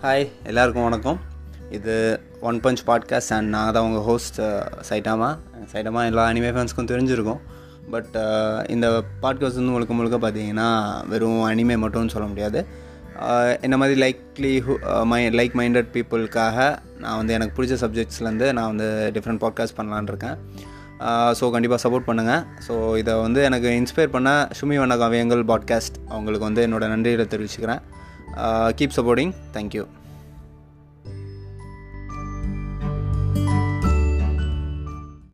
Hi எல்லாருக்கும் வணக்கம். இது ஒன் பஞ்ச் பாட்காஸ்ட் அண்ட் நான் தான் உங்கள் ஹோஸ்ட் சைட்டாமா சைட்டாமா எல்லா அனிமே ஃபேன்ஸ்க்கும் தெரிஞ்சிருக்கும். பட் இந்த பாட்காஸ்ட் வந்து முழுக்க முழுக்க பார்த்தீங்கன்னா வெறும் அனிமே மட்டும்னு சொல்ல முடியாது. என்ன மாதிரி லைக்லி மை லைக் மைண்டட் பீப்புளுக்காக நான் வந்து எனக்கு பிடிச்ச சப்ஜெக்ட்ஸ்லேருந்து நான் வந்து டிஃப்ரெண்ட் பாட்காஸ்ட் பண்ணலான்னு இருக்கேன். ஸோ கண்டிப்பாக சப்போர்ட் பண்ணுங்கள் ஸோ இதை வந்து எனக்கு இன்ஸ்பயர் பண்ண சுமி வண்ண காவியங்கள் பாட்காஸ்ட் அவங்களுக்கு வந்து என்னோடய நன்றிகளை தெரிவிச்சுக்கிறேன். uh, keep supporting. Thank you.